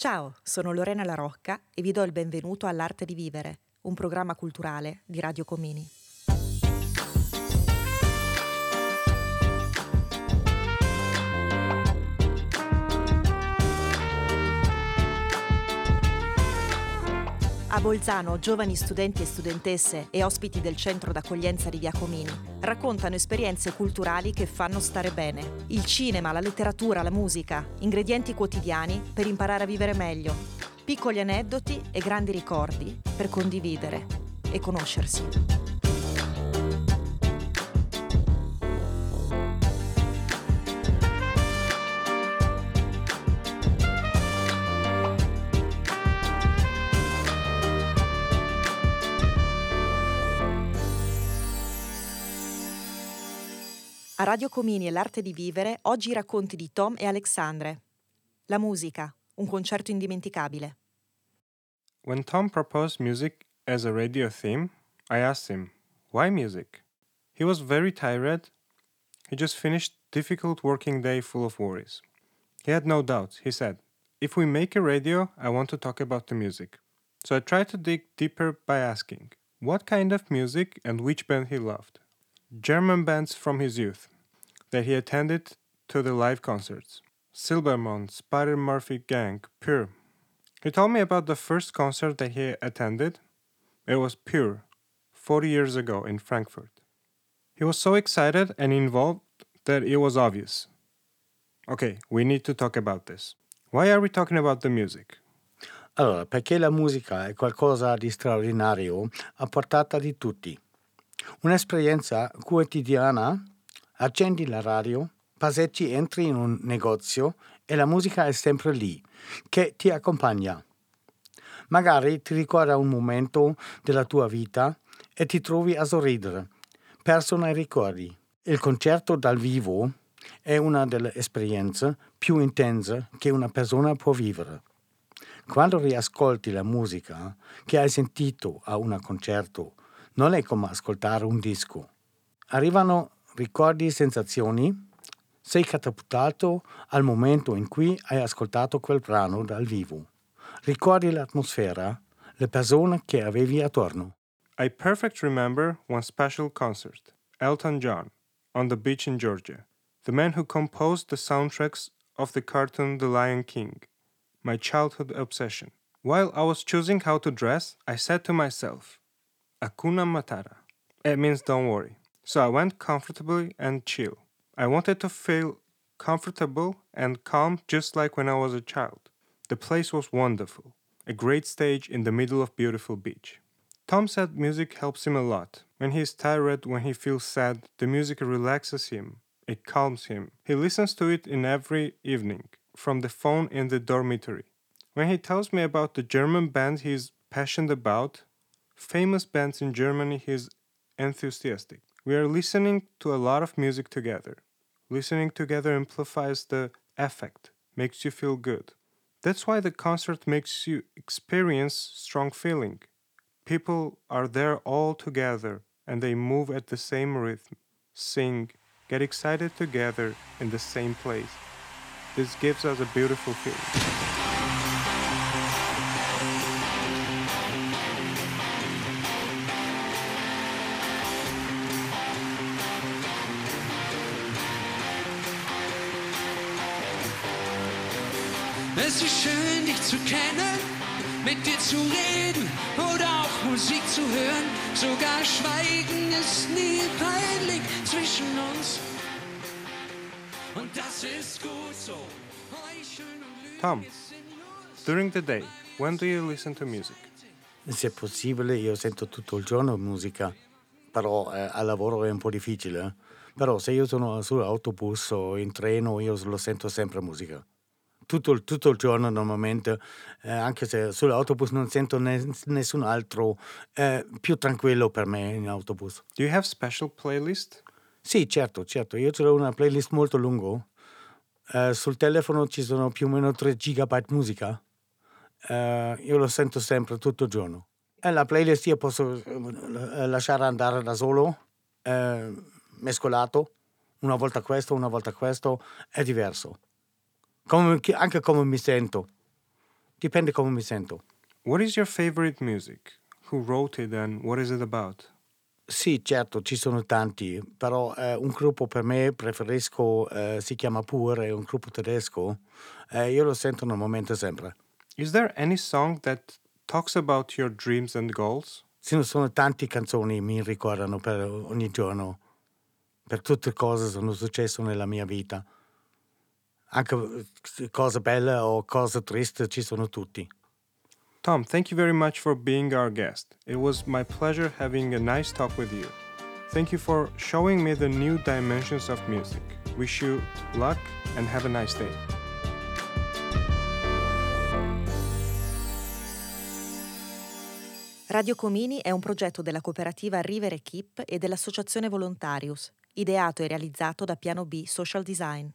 Ciao, sono Lorena La Rocca e vi do il benvenuto all'Arte di Vivere, un programma culturale di Radio Comini. A Bolzano, giovani studenti e studentesse e ospiti del centro d'accoglienza di Via Comini raccontano esperienze culturali che fanno stare bene. Il cinema, la letteratura, la musica, ingredienti quotidiani per imparare a vivere meglio. Piccoli aneddoti e grandi ricordi per condividere e conoscersi. A Radio Comini e l'arte di vivere, oggi i racconti di Tom e Alexandre. La musica, un concerto indimenticabile. When Tom proposed music as a radio theme, I asked him, why music? He was very tired. He just finished difficult working day full of worries. He had no doubts. He said, if we make a radio, I want to talk about the music. So I tried to dig deeper by asking, what kind of music and which band he loved. German bands from his youth that he attended to the live concerts. Silbermond, Spider Murphy Gang, Pure. He told me about the first concert that he attended. It was Pure, 40 years ago in Frankfurt. He was so excited and involved that it was obvious. Okay, we need to talk about this. Why are we talking about the music? Allora, perché la musica è qualcosa di straordinario a portata di tutti. Un'esperienza quotidiana, accendi la radio, passetti, entri in un negozio e la musica è sempre lì, che ti accompagna. Magari ti ricorda un momento della tua vita e ti trovi a sorridere, perso nei ricordi. Il concerto dal vivo è una delle esperienze più intense che una persona può vivere. Quando riascolti la musica che hai sentito a un concerto non è come ascoltare un disco. Arrivano ricordi sensazioni, sei catapultato al momento in cui hai ascoltato quel brano dal vivo. Ricordi l'atmosfera, le persone che avevi attorno. I perfect remember one special concert, Elton John, on the beach in Georgia, the man who composed the soundtracks of the cartoon The Lion King, my childhood obsession. While I was choosing how to dress, I said to myself, Akuna Matata. It means don't worry. So I went comfortably and chill. I wanted to feel comfortable and calm just like when I was a child. The place was wonderful. A great stage in the middle of beautiful beach. Tom said music helps him a lot. When he is tired, when he feels sad, the music relaxes him. It calms him. He listens to it in every evening from the phone in the dormitory. When he tells me about the German band he is passionate about, famous bands in Germany, he is enthusiastic. We are listening to a lot of music together. Listening together amplifies the effect, makes you feel good. That's why the concert makes you experience strong feeling. People are there all together and they move at the same rhythm, sing, get excited together in the same place. This gives us a beautiful feeling. Es ist schön, dich zu kennen, mit dir zu reden oder auch Musik zu hören. Sogar Schweigen ist nie peinlich zwischen uns. Und das ist gut so. Tom, during the day, when do you listen to music? Se è possibile, io sento tutto il giorno musica, però eh, al lavoro è un po' difficile. eh. Però se io sono sull'autobus o in treno, io lo sento sempre musica. Tutto, il- tutto il giorno normalmente, eh, anche se sull'autobus non sento ne- nessun altro, è più tranquillo per me in autobus. Do you have special playlist? Sì, certo, certo. Io ho una playlist molto lunga. Eh, sul telefono ci sono più o meno 3 gigabyte musica. Eh, io lo sento sempre tutto il giorno. E la playlist io posso eh, lasciare andare da solo, eh, mescolato. Una volta questo, una volta questo, è diverso. Come- anche come mi sento. Dipende come mi sento. What is your favorite music? Who wrote it and what is it about? Sì, certo, ci sono tanti, però eh, un gruppo per me preferisco, eh, si chiama Pur, è un gruppo tedesco, eh, io lo sento normalmente sempre. Is there any song that talks about your dreams and goals? Ci sono tante canzoni che mi ricordano per ogni giorno, per tutte le cose che sono successe nella mia vita. Anche cose belle o cose tristi ci sono tutti. Tom, thank you very much for being our guest. It was my pleasure having a nice talk with you. Thank you for showing me the new dimensions of music. Wish you luck and have a nice day. Radio Comini è un progetto della cooperativa River Equip e dell'associazione Volontarius, ideato e realizzato da Piano B Social Design.